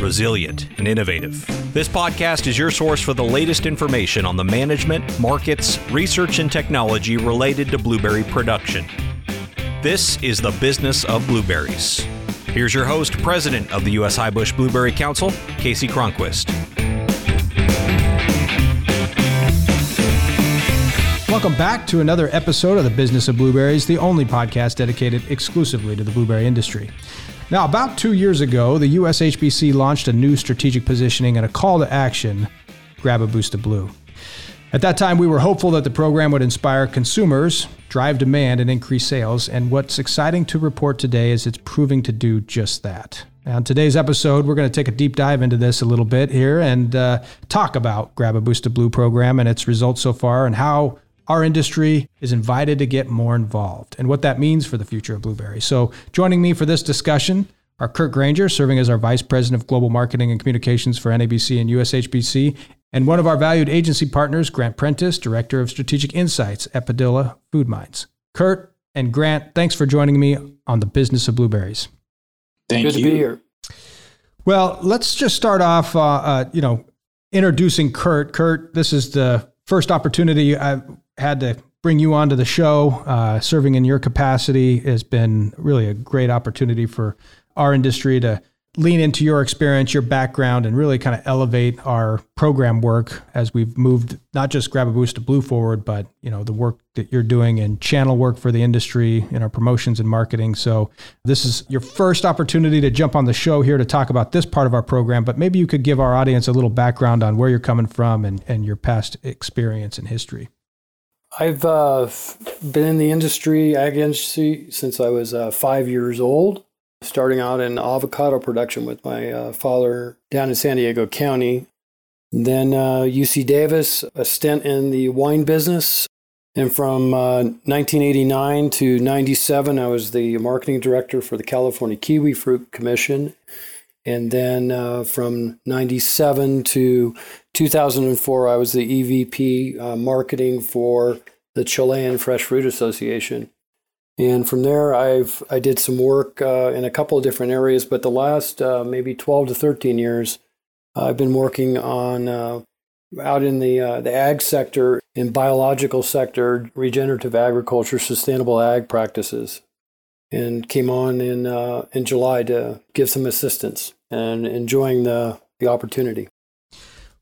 resilient, and innovative. This podcast is your source for the latest information on the management, markets, research, and technology related to blueberry production. This is the business of blueberries. Here's your host, President of the U.S. Highbush Blueberry Council, Kasey Cronquist. Welcome back to another episode of the Business of Blueberries, the only podcast dedicated exclusively to the blueberry industry. Now, about two years ago, the USHBC launched a new strategic positioning and a call to action grab a boost of blue. At that time, we were hopeful that the program would inspire consumers, drive demand, and increase sales. And what's exciting to report today is it's proving to do just that. On today's episode, we're going to take a deep dive into this a little bit here and uh, talk about Grab a Boost of Blue program and its results so far and how our industry is invited to get more involved and what that means for the future of blueberry. So, joining me for this discussion are Curt Granger, serving as our Vice President of Global Marketing and Communications for NABC and USHBC, and one of our valued agency partners, Grant Prentice, Director of Strategic Insights at Padilla Food Mines. Curt and Grant, thanks for joining me on the business of blueberries. Thank Good you. to be here. Well, let's just start off, uh, uh, you know, introducing Curt. Curt, this is the first opportunity I've had to bring you onto the show. Uh, serving in your capacity has been really a great opportunity for our industry to lean into your experience, your background, and really kind of elevate our program work as we've moved not just grab a boost of blue forward, but you know the work that you're doing in channel work for the industry in our promotions and marketing. So this is your first opportunity to jump on the show here to talk about this part of our program. But maybe you could give our audience a little background on where you're coming from and, and your past experience and history. I've uh, been in the industry, ag industry, since I was uh, five years old, starting out in avocado production with my uh, father down in San Diego County. Then UC Davis, a stint in the wine business. And from 1989 uh, to 97, I was the marketing director for the California Kiwi Fruit Commission. And then uh, from 97 to 2004, I was the EVP uh, marketing for the Chilean Fresh Fruit Association. And from there, I've I did some work uh, in a couple of different areas, but the last uh, maybe 12 to 13 years, I've been working on uh, out in the uh, the ag sector, in biological sector, regenerative agriculture, sustainable ag practices, and came on in uh, in July to give some assistance and enjoying the the opportunity.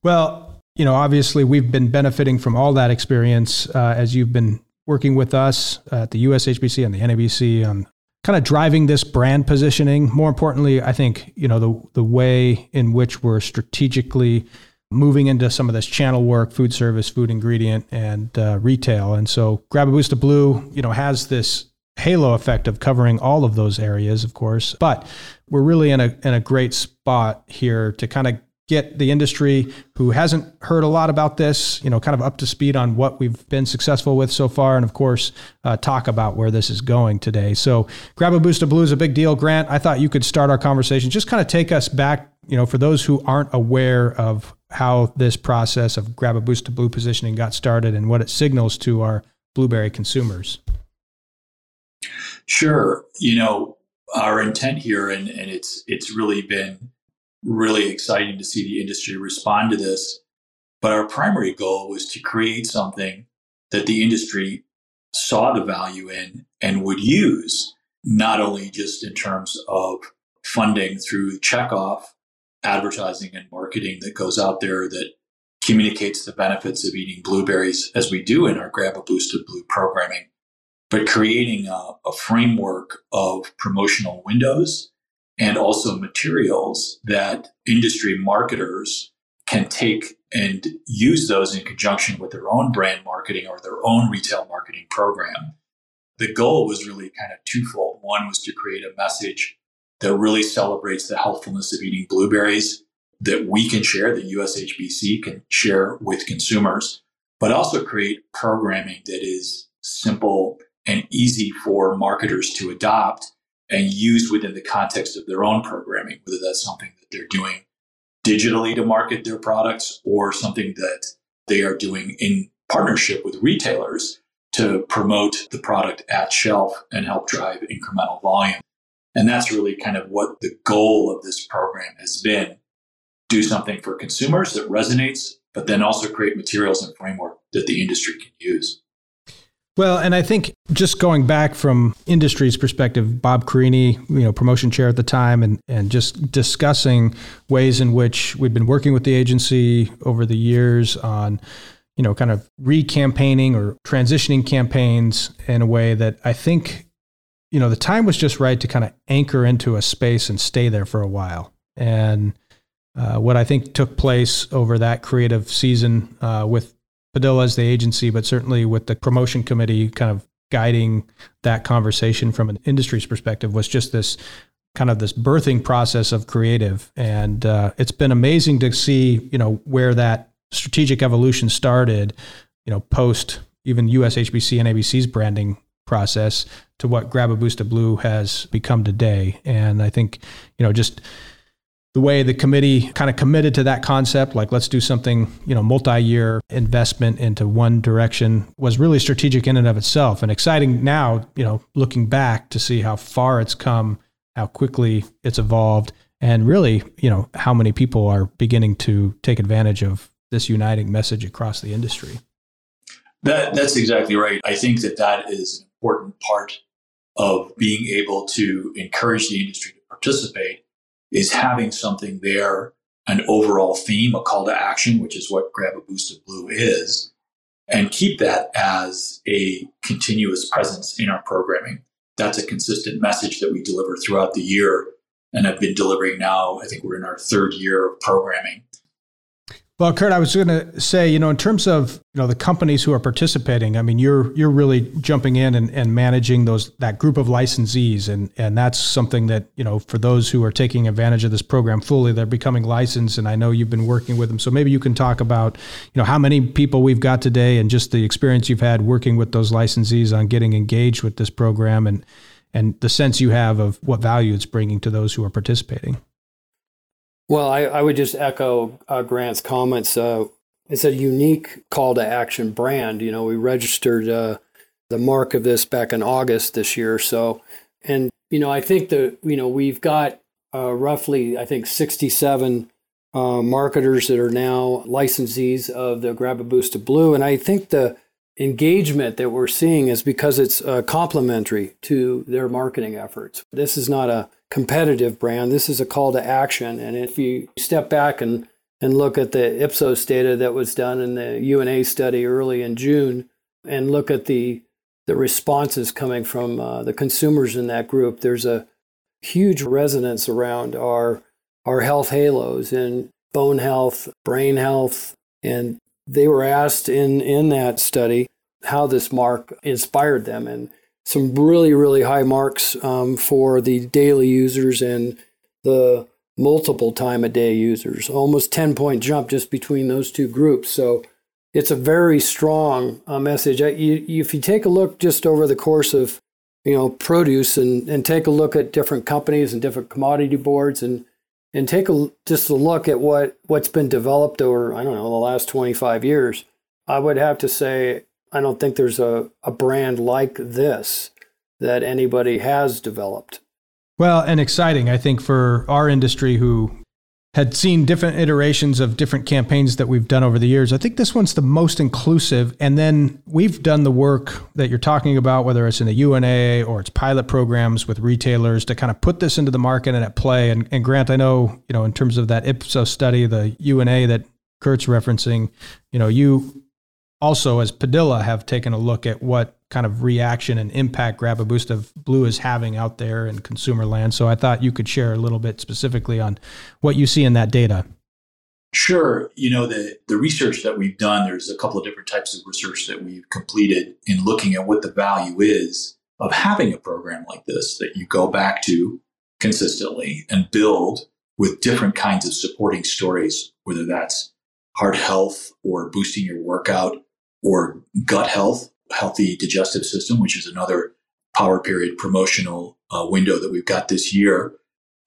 Well, you know, obviously we've been benefiting from all that experience uh, as you've been working with us at the USHBC and the NABC on kind of driving this brand positioning. More importantly, I think, you know, the the way in which we're strategically moving into some of this channel work, food service, food ingredient, and uh, retail. And so Grab a Boost of Blue, you know, has this halo effect of covering all of those areas, of course. But we're really in a in a great spot here to kind of get the industry who hasn't heard a lot about this, you know, kind of up to speed on what we've been successful with so far, and of course, uh, talk about where this is going today. So, grab a boost of blue is a big deal. Grant, I thought you could start our conversation. Just kind of take us back, you know, for those who aren't aware of how this process of grab a boost of blue positioning got started and what it signals to our blueberry consumers. Sure. You know, our intent here, and, and it's it's really been really exciting to see the industry respond to this. But our primary goal was to create something that the industry saw the value in and would use, not only just in terms of funding through checkoff, advertising and marketing that goes out there that communicates the benefits of eating blueberries as we do in our Grab a Boost of Blue programming, but creating a, a framework of promotional windows and also materials that industry marketers can take and use those in conjunction with their own brand marketing or their own retail marketing program. The goal was really kind of twofold. One was to create a message that really celebrates the healthfulness of eating blueberries that we can share, that USHBC can share with consumers, but also create programming that is simple and easy for marketers to adopt and used within the context of their own programming, whether that's something that they're doing digitally to market their products or something that they are doing in partnership with retailers to promote the product at shelf and help drive incremental volume. And that's really kind of what the goal of this program has been do something for consumers that resonates, but then also create materials and framework that the industry can use. Well, and I think just going back from industry's perspective, Bob Carini, you know, promotion chair at the time, and, and just discussing ways in which we've been working with the agency over the years on, you know, kind of re-campaigning or transitioning campaigns in a way that I think, you know, the time was just right to kind of anchor into a space and stay there for a while. And uh, what I think took place over that creative season uh, with Padilla as the agency, but certainly with the promotion committee kind of guiding that conversation from an industry's perspective was just this kind of this birthing process of creative. And uh, it's been amazing to see, you know, where that strategic evolution started, you know, post even USHBC and NABC's branding process to what Grab a Boost of Blue has become today. And I think, you know, just the way the committee kind of committed to that concept, like let's do something, you know, multi-year investment into one direction was really strategic in and of itself and exciting now, you know, looking back to see how far it's come, how quickly it's evolved, and really, you know, how many people are beginning to take advantage of this uniting message across the industry. That, that's exactly right. I think that that is an important part of being able to encourage the industry to participate is having something there, an overall theme, a call to action, which is what Grab a Boost of Blue is, and keep that as a continuous presence in our programming. That's a consistent message that we deliver throughout the year and have been delivering now. I think we're in our third year of programming. Well, Curt, I was going to say, you know, in terms of you know the companies who are participating, I mean, you're you're really jumping in and, and managing those that group of licensees, and and that's something that you know for those who are taking advantage of this program fully, they're becoming licensed, and I know you've been working with them. So maybe you can talk about you know how many people we've got today, and just the experience you've had working with those licensees on getting engaged with this program, and and the sense you have of what value it's bringing to those who are participating. Well, I, I would just echo uh, Grant's comments. Uh, it's a unique call to action brand. You know, we registered uh, the mark of this back in August this year. So, and, you know, I think that, you know, we've got uh, roughly, I think, 67 uh, marketers that are now licensees of the Grab a Boost of Blue. And I think the engagement that we're seeing is because it's uh, complementary to their marketing efforts. This is not a competitive brand. This is a call to action. And if you step back and, and look at the Ipsos data that was done in the U&A study early in June and look at the, the responses coming from uh, the consumers in that group, there's a huge resonance around our, our health halos in bone health, brain health. And they were asked in, in that study how this mark inspired them. And some really, really high marks um, for the daily users and the multiple time a day users, almost 10 point jump just between those two groups. So it's a very strong uh, message. I, you, if you take a look just over the course of you know produce and, and take a look at different companies and different commodity boards and and take a just a look at what what's been developed over I don't know the last 25 years, I would have to say I don't think there's a, a brand like this that anybody has developed. Well, and exciting, I think, for our industry who had seen different iterations of different campaigns that we've done over the years. I think this one's the most inclusive. And then we've done the work that you're talking about, whether it's in the U&A or it's pilot programs with retailers to kind of put this into the market and at play. And, and Grant, I know, you know, in terms of that Ipsos study, the U&A that Curt's referencing, you know, you also as Padilla have taken a look at what kind of reaction and impact Grab a Boost of Blue is having out there in consumer land. So I thought you could share a little bit specifically on what you see in that data. Sure. You know, the, the research that we've done, there's a couple of different types of research that we've completed in looking at what the value is of having a program like this that you go back to consistently and build with different kinds of supporting stories, whether that's heart health or boosting your workout or gut health healthy digestive system, which is another power period promotional uh, window that we've got this year.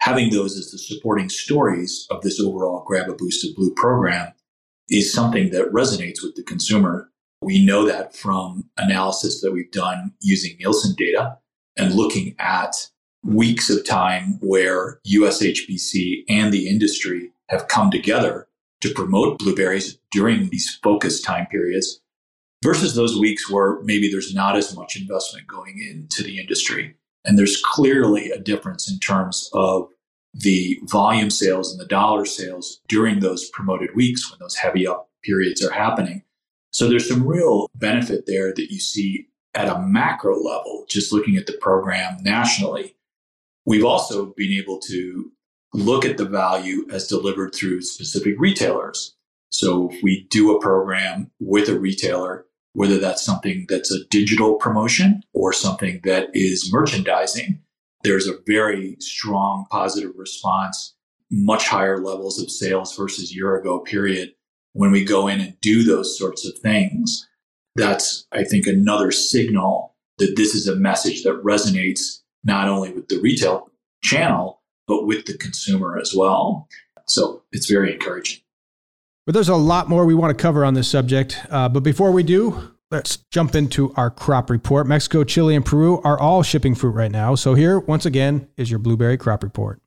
Having those as the supporting stories of this overall Grab a Boost of Blue program is something that resonates with the consumer. We know that from analysis that we've done using Nielsen data and looking at weeks of time where USHBC and the industry have come together to promote blueberries during these focus time periods versus those weeks where maybe there's not as much investment going into the industry. And there's clearly a difference in terms of the volume sales and the dollar sales during those promoted weeks when those heavy up periods are happening. So there's some real benefit there that you see at a macro level, just looking at the program nationally. We've also been able to look at the value as delivered through specific retailers. So if we do a program with a retailer, whether that's something that's a digital promotion or something that is merchandising, there's a very strong positive response, much higher levels of sales versus year ago period when we go in and do those sorts of things. That's, I think, another signal that this is a message that resonates not only with the retail channel, but with the consumer as well. So it's very encouraging. But there's a lot more we want to cover on this subject. Uh, but before we do, let's jump into our crop report. Mexico, Chile, and Peru are all shipping fruit right now. So here, once again, is your blueberry crop report.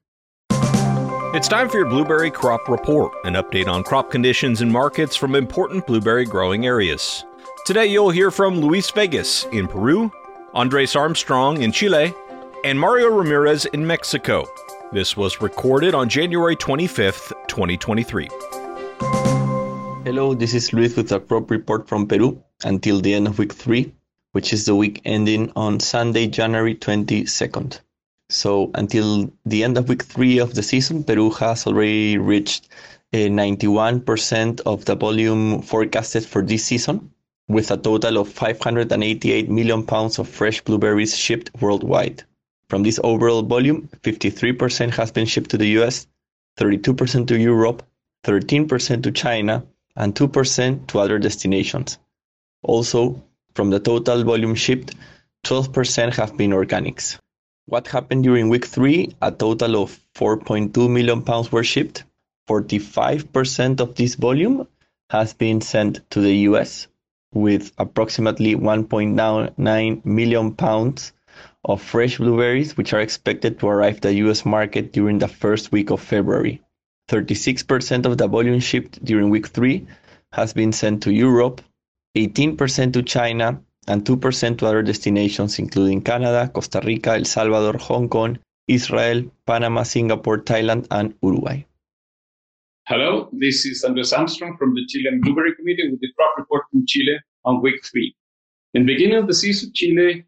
It's time for your blueberry crop report, an update on crop conditions and markets from important blueberry growing areas. Today, you'll hear from Luis Vegas in Peru, Andres Armstrong in Chile, and Mario Ramirez in Mexico. This was recorded on January 25th, 2023. Hello, this is Luis with a crop report from Peru until the end of week three, which is the week ending on Sunday, January 22nd. So until the end of week three of the season, Peru has already reached uh, 91% of the volume forecasted for this season, with a total of 588 million pounds of fresh blueberries shipped worldwide. From this overall volume, 53% has been shipped to the US, 32% to Europe, 13% to China, and 2% to other destinations. Also, from the total volume shipped, 12% have been organics. What happened during week three? A total of 4.2 million pounds were shipped. 45% of this volume has been sent to the US, with approximately 1.9 million pounds of fresh blueberries, which are expected to arrive the US market during the first week of February. 36% of the volume shipped during week three has been sent to Europe, 18% to China, and 2% to other destinations, including Canada, Costa Rica, El Salvador, Hong Kong, Israel, Panama, Singapore, Thailand, and Uruguay. Hello, this is Andres Armstrong from the Chilean Blueberry Committee with the crop report from Chile on week three. In the beginning of the season, Chile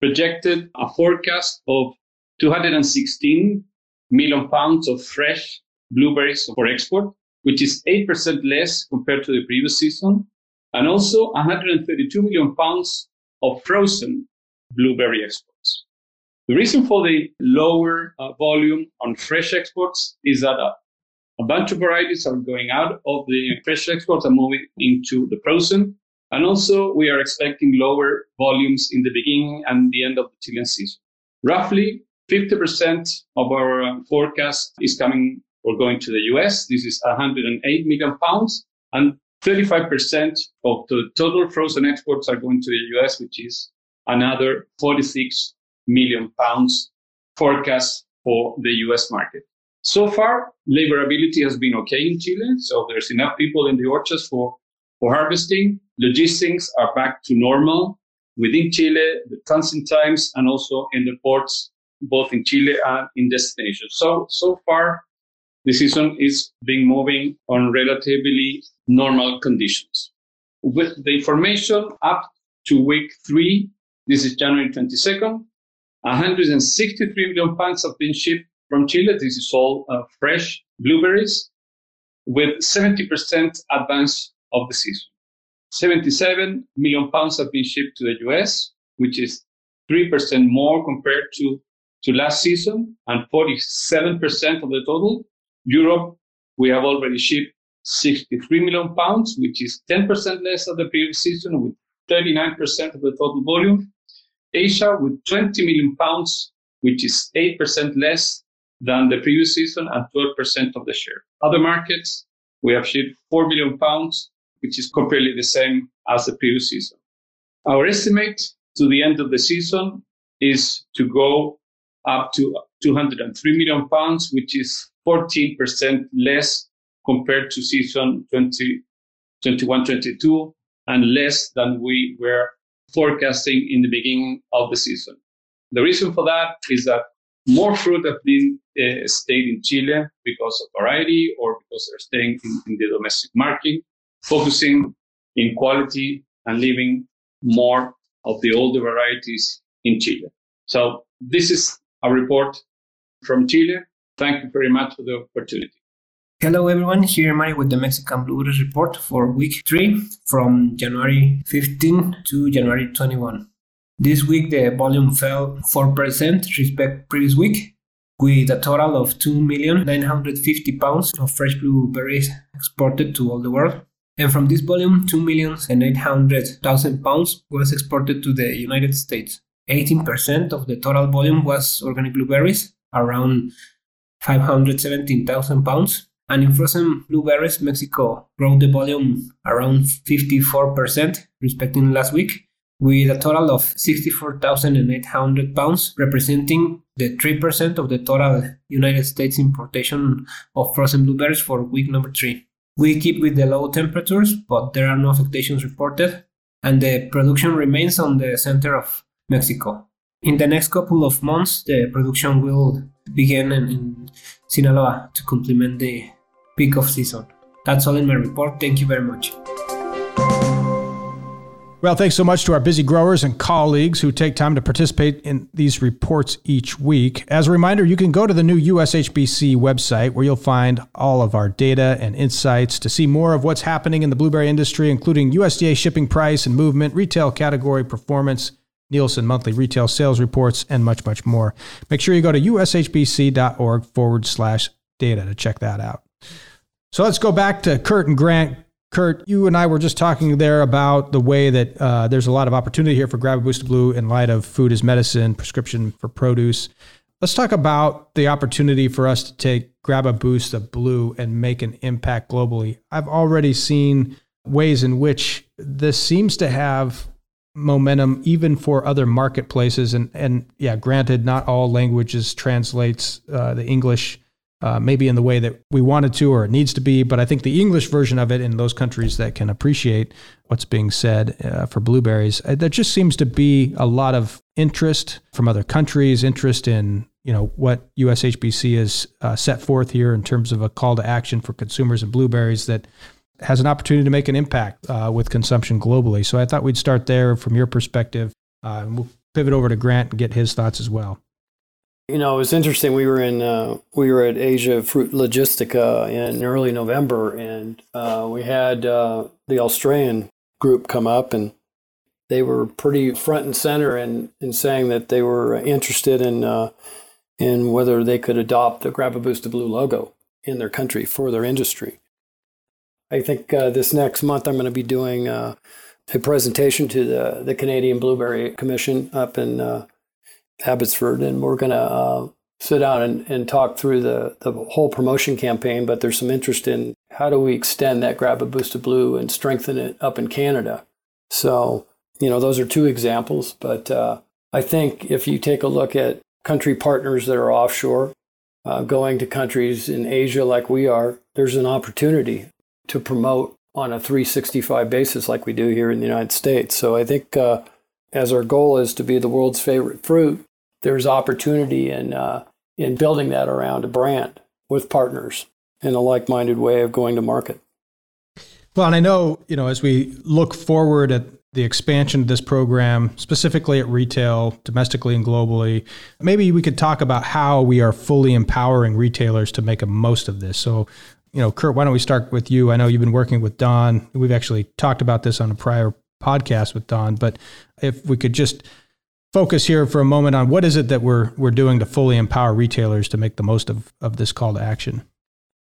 projected a forecast of 216 million pounds of fresh blueberries for export, which is 8% less compared to the previous season, and also 132 million pounds of frozen blueberry exports. The reason for the lower uh, volume on fresh exports is that uh, a bunch of varieties are going out of the fresh exports and moving into the frozen, and also, we are expecting lower volumes in the beginning and the end of the Chilean season. Roughly 50% of our uh, forecast is coming or going to the US. This is 108 million pounds and 35% of the total frozen exports are going to the US, which is another 46 million pounds forecast for the US market. So far, laborability has been okay in Chile. So there's enough people in the orchards for, for harvesting. Logistics are back to normal within Chile, the transit times, and also in the ports, both in Chile and in destinations. So, so far, the season is being moving on relatively normal conditions. With the information up to week three, this is January 22nd, 163 million pounds have been shipped from Chile. This is all uh, fresh blueberries with 70% advance of the season. 77 million pounds have been shipped to the US, which is 3% more compared to, to last season and 47% of the total. Europe, we have already shipped 63 million pounds, which is 10% less than the previous season with 39% of the total volume. Asia with 20 million pounds, which is 8% less than the previous season and 12% of the share. Other markets, we have shipped 4 million pounds, which is completely the same as the previous season. Our estimate to the end of the season is to go up to 203 million pounds, which is 14% less compared to season 2021-22 and less than we were forecasting in the beginning of the season. The reason for that is that more fruit have been uh, stayed in Chile because of variety or because they're staying in, in the domestic market, focusing in quality and leaving more of the older varieties in Chile. So this is a report from Chile. Thank you very much for the opportunity. Hello everyone, here Mario with the Mexican Blueberries report for week 3 from January 15 to January 21. This week the volume fell 4% respect previous week with a total of 2,950 pounds of fresh blueberries exported to all the world. And from this volume, 2,800,000 pounds was exported to the United States. 18% of the total volume was organic blueberries, around 517,000 pounds, and in frozen blueberries, Mexico grew the volume around 54%, respecting last week, with a total of 64,800 pounds, representing the 3% of the total United States importation of frozen blueberries for week number 3. We keep with the low temperatures, but there are no affectations reported, and the production remains on the center of Mexico. In the next couple of months, the production will begin in, in Sinaloa to complement the peak of season. That's all in my report. Thank you very much. Well, thanks so much to our busy growers and colleagues who take time to participate in these reports each week. As a reminder, you can go to the new USHBC website where you'll find all of our data and insights to see more of what's happening in the blueberry industry, including USDA shipping price and movement, retail category performance, Nielsen monthly retail sales reports, and much, much more. Make sure you go to ushbc.org forward slash data to check that out. So let's go back to Curt and Grant. Curt, you and I were just talking there about the way that uh, there's a lot of opportunity here for Grab a Boost of Blue in light of food as medicine, prescription for produce. Let's talk about the opportunity for us to take Grab a Boost of Blue and make an impact globally. I've already seen ways in which this seems to have momentum even for other marketplaces and and yeah granted not all languages translates uh, the english uh, maybe in the way that we wanted to or it needs to be. But I think the English version of it in those countries that can appreciate what's being said uh, for blueberries, uh, there just seems to be a lot of interest from other countries, interest in you know what USHBC has uh, set forth here in terms of a call to action for consumers and blueberries that has an opportunity to make an impact uh, with consumption globally. So I thought we'd start there from your perspective. Uh, and we'll pivot over to Grant and get his thoughts as well. You know, it was interesting. We were in uh, we were at Asia Fruit Logistica in early November, and uh, we had uh, the Australian group come up, and they were pretty front and center in, in saying that they were interested in uh, in whether they could adopt the Grab a Boost Blue logo in their country for their industry. I think uh, this next month I'm going to be doing uh, a presentation to the the Canadian Blueberry Commission up in Abbotsford, and we're going to uh, sit down and, and talk through the, the whole promotion campaign. But there's some interest in how do we extend that Grab a Boost of Blue and strengthen it up in Canada. So, you know, those are two examples. But uh, I think if you take a look at country partners that are offshore, uh, going to countries in Asia like we are, there's an opportunity to promote on a 365 basis like we do here in the United States. So I think uh, as our goal is to be the world's favorite fruit, there's opportunity in uh, in building that around a brand with partners in a like-minded way of going to market. Well, and I know you know as we look forward at the expansion of this program, specifically at retail, domestically and globally, maybe we could talk about how we are fully empowering retailers to make a most of this. So, you know, Curt, why don't we start with you? I know you've been working with Don. We've actually talked about this on a prior podcast with Don, but if we could just focus here for a moment on what is it that we're we're doing to fully empower retailers to make the most of, of this call to action.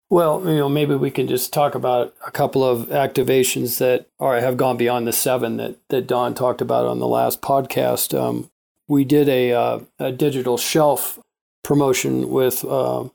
Well, you know, maybe we can just talk about a couple of activations that are have gone beyond the seven that that Don talked about on the last podcast. Um, we did a, uh, a digital shelf promotion with uh,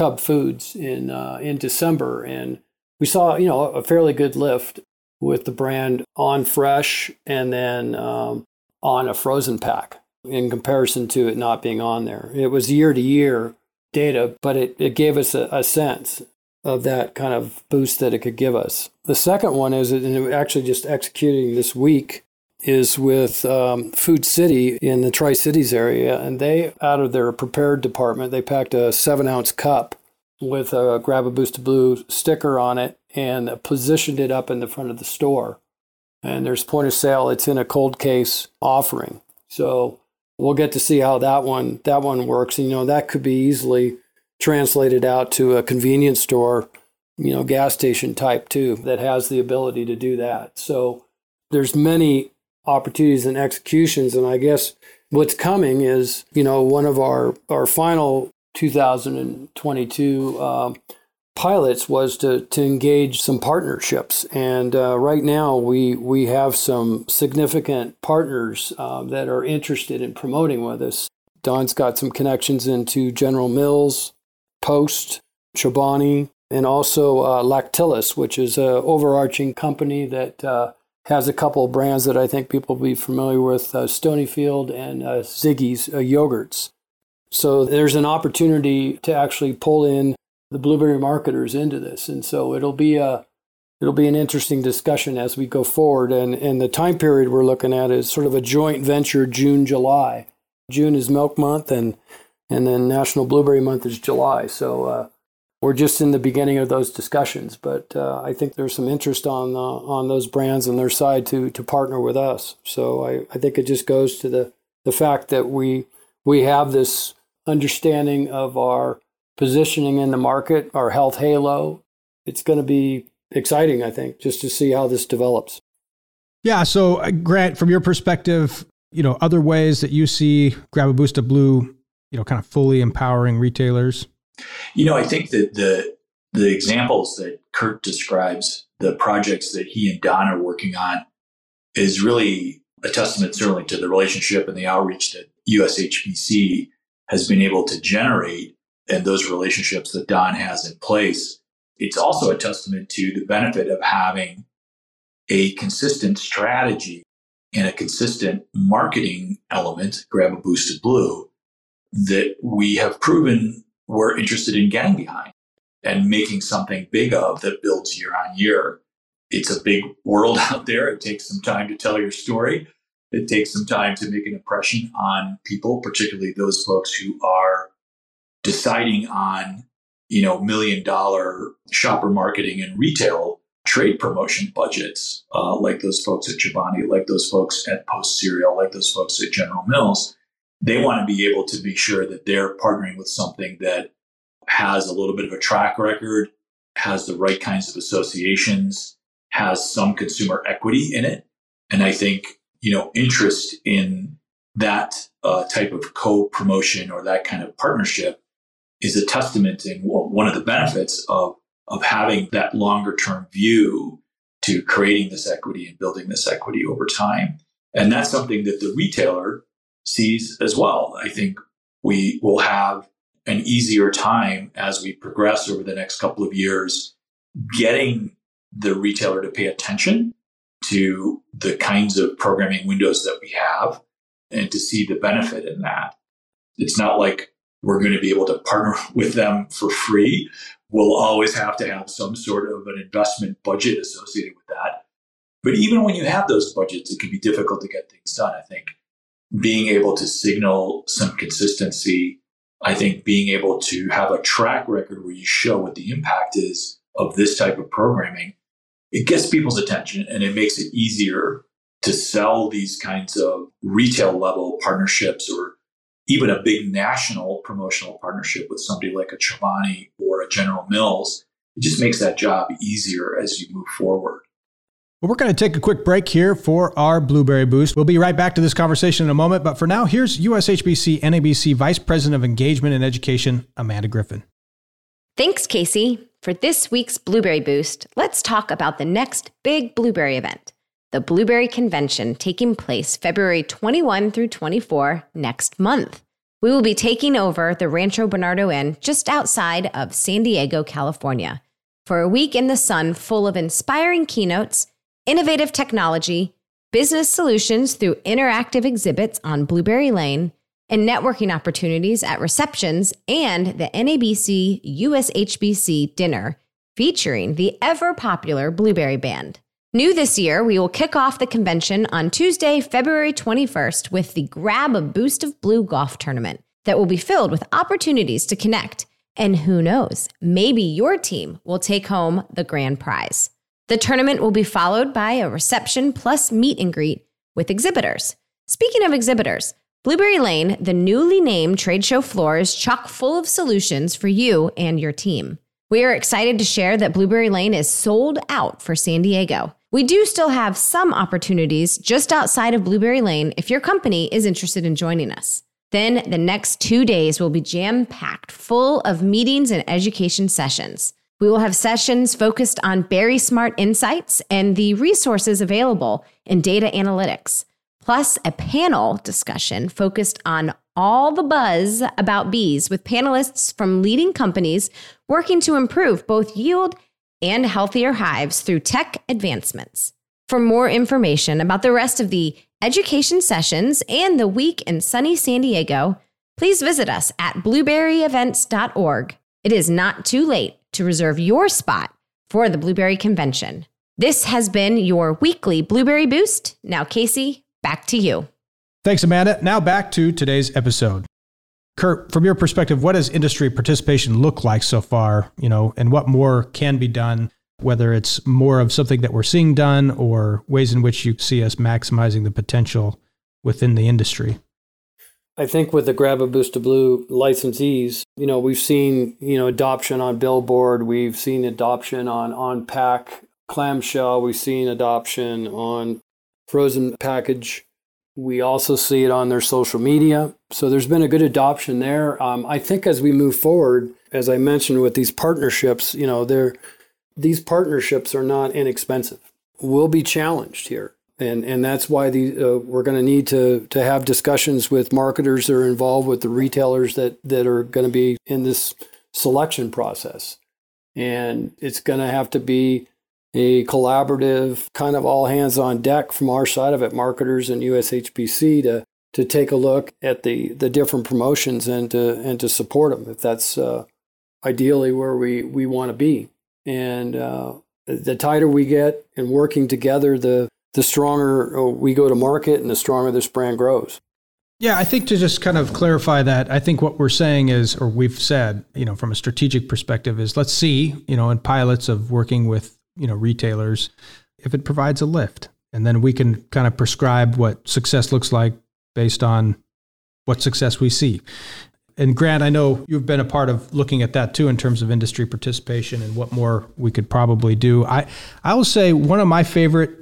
Cub Foods in uh, in December, and we saw you know a fairly good lift with the brand on fresh and then um, on a frozen pack in comparison to it not being on there. It was year to year data, but it, it gave us a, a sense of that kind of boost that it could give us. The second one is, and actually just executing this week, is with um, Food City in the Tri Cities area. And they, out of their prepared department, they packed a seven ounce cup with a Grab a Boost of Blue sticker on it and positioned it up in the front of the store. And there's point of sale, it's in a cold case offering. So we'll get to see how that one that one works. And, you know, that could be easily translated out to a convenience store, you know, gas station type too, that has the ability to do that. So there's many opportunities and executions. And I guess what's coming is, you know, one of our, our final 2022 um, pilots was to, to engage some partnerships. And uh, right now we, we have some significant partners uh, that are interested in promoting with us. Don's got some connections into General Mills, Post, Chobani, and also uh, Lactalis, which is an overarching company that uh, has a couple of brands that I think people will be familiar with uh, Stonyfield and uh, Siggi's uh, yogurts. So there's an opportunity to actually pull in the blueberry marketers into this. And so it'll be a it'll be an interesting discussion as we go forward. And, and the time period we're looking at is sort of a joint venture June, July. June is milk month and and then National Blueberry Month is July. So uh, we're just in the beginning of those discussions, but uh, I think there's some interest on on those brands and their side to to partner with us. So I, I think it just goes to the the fact that we we have this understanding of our positioning in the market, our health halo. It's going to be exciting, I think, just to see how this develops. Yeah. So, uh, Grant, from your perspective, you know, other ways that you see Grab a Boost of Blue, you know, kind of fully empowering retailers. You know, I think that the the examples that Curt describes, the projects that he and Don are working on, is really a testament certainly to the relationship and the outreach that USHBC has been able to generate and those relationships that Don has in place. It's also a testament to the benefit of having a consistent strategy and a consistent marketing element, grab a boost of blue, that we have proven we're interested in getting behind and making something big of that builds year on year. It's a big world out there. It takes some time to tell your story. It takes some time to make an impression on people, particularly those folks who are deciding on, you know, million dollar shopper marketing and retail trade promotion budgets, uh, like those folks at Chobani, like those folks at Post Cereal, like those folks at General Mills they want to be able to be sure that they're partnering with something that has a little bit of a track record, has the right kinds of associations, has some consumer equity in it. And I think, you know, interest in that uh, type of co promotion or that kind of partnership is a testament and one of the benefits of, of having that longer term view to creating this equity and building this equity over time. And that's something that the retailer sees as well. I think we will have an easier time as we progress over the next couple of years getting the retailer to pay attention to the kinds of programming windows that we have and to see the benefit in that. It's not like we're going to be able to partner with them for free. We'll always have to have some sort of an investment budget associated with that. But even when you have those budgets, it can be difficult to get things done. I think being able to signal some consistency. I think being able to have a track record where you show what the impact is of this type of programming, it gets people's attention and it makes it easier to sell these kinds of retail level partnerships or even a big national promotional partnership with somebody like a Chobani or a General Mills. It just makes that job easier as you move forward. Well, we're going to take a quick break here for our Blueberry Boost. We'll be right back to this conversation in a moment, but for now, here's USHBC NABC Vice President of Engagement and Education, Amanda Griffin. Thanks, Kasey. For this week's Blueberry Boost, let's talk about the next big blueberry event, the Blueberry Convention taking place February 21 through 24 next month. We will be taking over the Rancho Bernardo Inn just outside of San Diego, California, for a week in the sun full of inspiring keynotes, innovative technology, business solutions through interactive exhibits on Blueberry Lane, and networking opportunities at receptions and the NABC USHBC dinner featuring the ever popular Blueberry Band. New this year, we will kick off the convention on Tuesday, February 21st with the Grab a Boost of Blue golf tournament that will be filled with opportunities to connect. And who knows, maybe your team will take home the grand prize. The tournament will be followed by a reception plus meet and greet with exhibitors. Speaking of exhibitors, Blueberry Lane, the newly named trade show floor, is chock full of solutions for you and your team. We are excited to share that Blueberry Lane is sold out for San Diego. We do still have some opportunities just outside of Blueberry Lane if your company is interested in joining us. Then the next two days will be jam packed, full of meetings and education sessions. We will have sessions focused on Berry Smart insights and the resources available in data analytics plus a panel discussion focused on all the buzz about bees with panelists from leading companies working to improve both yield and healthier hives through tech advancements. For more information about the rest of the education sessions and the week in sunny San Diego, please visit us at blueberryevents.org. It is not too late to reserve your spot for the Blueberry Convention. This has been your weekly Blueberry Boost. Now, Kasey, Back to you. Thanks, Amanda. Now back to today's episode. Curt, from your perspective, what does industry participation look like so far? You know, and what more can be done, whether it's more of something that we're seeing done or ways in which you see us maximizing the potential within the industry? I think with the Grab a Boost of Blue licensees, you know, we've seen, you know, adoption on billboard, we've seen adoption on on pack clamshell, we've seen adoption on frozen package. We also see it on their social media. So there's been a good adoption there. Um, I think as we move forward, as I mentioned with these partnerships, you know, they're, these partnerships are not inexpensive. We'll be challenged here. And, and that's why the, uh, we're going to need to, to have discussions with marketers that are involved with the retailers that, that are going to be in this selection process. And it's going to have to be a collaborative kind of all hands on deck from our side of it, marketers and USHBC to to take a look at the the different promotions and to and to support them if that's uh, ideally where we we want to be. And uh, the tighter we get and working together, the the stronger uh, we go to market and the stronger this brand grows. Yeah, I think to just kind of clarify that, I think what we're saying is, or we've said, you know, from a strategic perspective, is let's see, you know, in pilots of working with you know retailers if it provides a lift. And then we can kind of prescribe what success looks like based on what success we see. And grant i know you've been a part of looking at that too in terms of industry participation and what more we could probably do. I i will say one of my favorite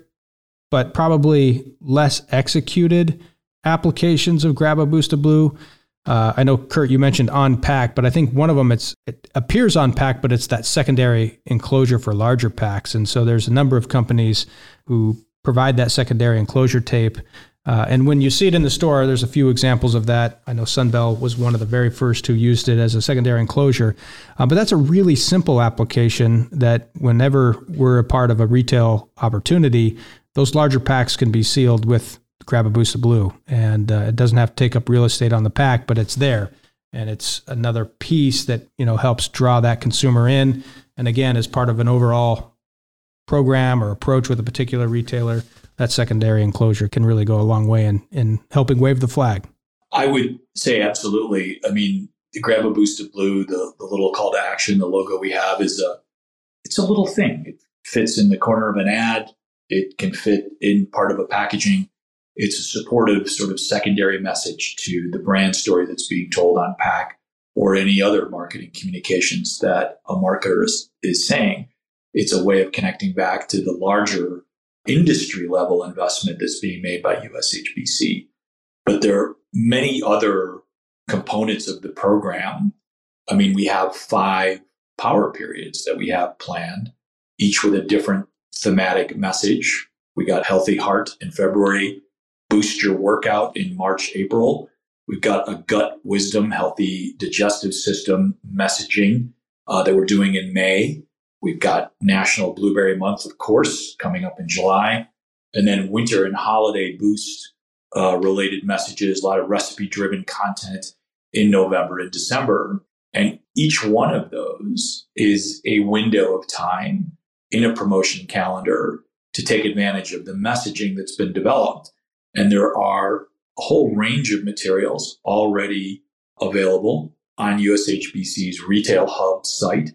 but probably less executed applications of grab a boost of blue uh, I know Curt, you mentioned on pack, but I think one of them it's it appears on pack, but it's that secondary enclosure for larger packs. And so there's a number of companies who provide that secondary enclosure tape. Uh, and when you see it in the store, there's a few examples of that. I know Sunbelt was one of the very first who used it as a secondary enclosure. Uh, but that's a really simple application that whenever we're a part of a retail opportunity, those larger packs can be sealed with grab a boost of blue, and uh, it doesn't have to take up real estate on the pack, but it's there, and it's another piece that you know helps draw that consumer in. And again, as part of an overall program or approach with a particular retailer, that secondary enclosure can really go a long way in in helping wave the flag. I would say absolutely. I mean, the grab a boost of blue, the, the little call to action, the logo we have is a it's a little thing. It fits in the corner of an ad. It can fit in part of a packaging it's a supportive sort of secondary message to the brand story that's being told on pack or any other marketing communications that a marketer is, is saying. It's a way of connecting back to the larger industry level investment that's being made by USHBC. But there are many other components of the program. I mean, we have five power periods that we have planned, each with a different thematic message. We got Healthy Heart in February, Boost Your Workout in March, April. We've got a gut wisdom, healthy digestive system messaging uh, that we're doing in May. We've got National Blueberry Month, of course, coming up in July. And then winter and holiday boost uh, related messages, a lot of recipe driven content in November and December. And each one of those is a window of time in a promotion calendar to take advantage of the messaging that's been developed. And there are a whole range of materials already available on USHBC's retail hub site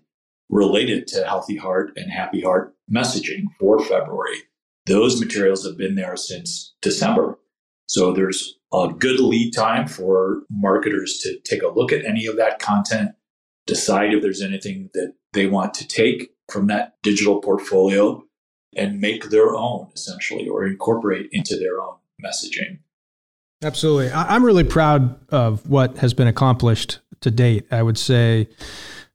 related to Healthy Heart and Happy Heart messaging for February. Those materials have been there since December. So there's a good lead time for marketers to take a look at any of that content, decide if there's anything that they want to take from that digital portfolio and make their own essentially or incorporate into their own messaging. Absolutely. I'm really proud of what has been accomplished to date. I would say,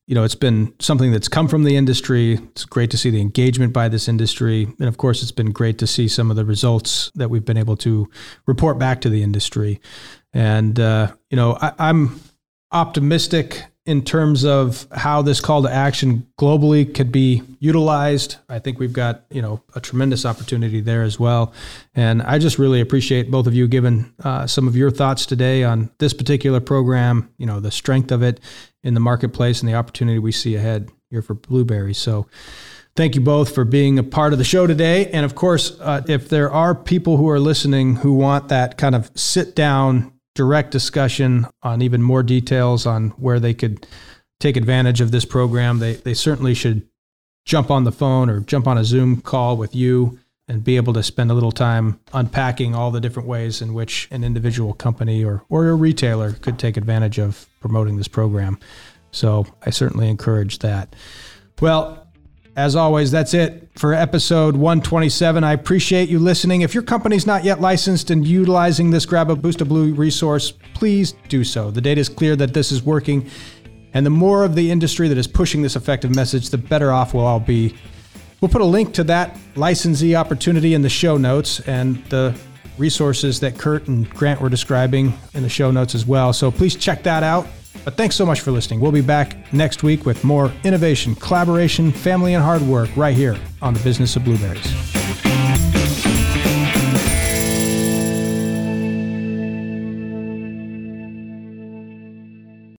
you know, it's been something that's come from the industry. It's great to see the engagement by this industry. And of course, it's been great to see some of the results that we've been able to report back to the industry. And, uh, you know, I, I'm optimistic in terms of how this call to action globally could be utilized. I think we've got you know a tremendous opportunity there as well, and I just really appreciate both of you giving uh, some of your thoughts today on this particular program. You know the strength of it in the marketplace and the opportunity we see ahead here for Blueberry. So. Thank you both for being a part of the show today. And of course, uh, if there are people who are listening who want that kind of sit down direct discussion on even more details on where they could take advantage of this program, they, they certainly should jump on the phone or jump on a Zoom call with you and be able to spend a little time unpacking all the different ways in which an individual company or, or a retailer could take advantage of promoting this program. So I certainly encourage that. Well, as always, that's it for episode 127. I appreciate you listening. If your company's not yet licensed and utilizing this Grab a Boost of Blue resource, please do so. The data is clear that this is working, and the more of the industry that is pushing this effective message, the better off we'll all be. We'll put a link to that licensee opportunity in the show notes and the resources that Curt and Grant were describing in the show notes as well. So please check that out. But thanks so much for listening. We'll be back next week with more innovation, collaboration, family, and hard work right here on the Business of Blueberries.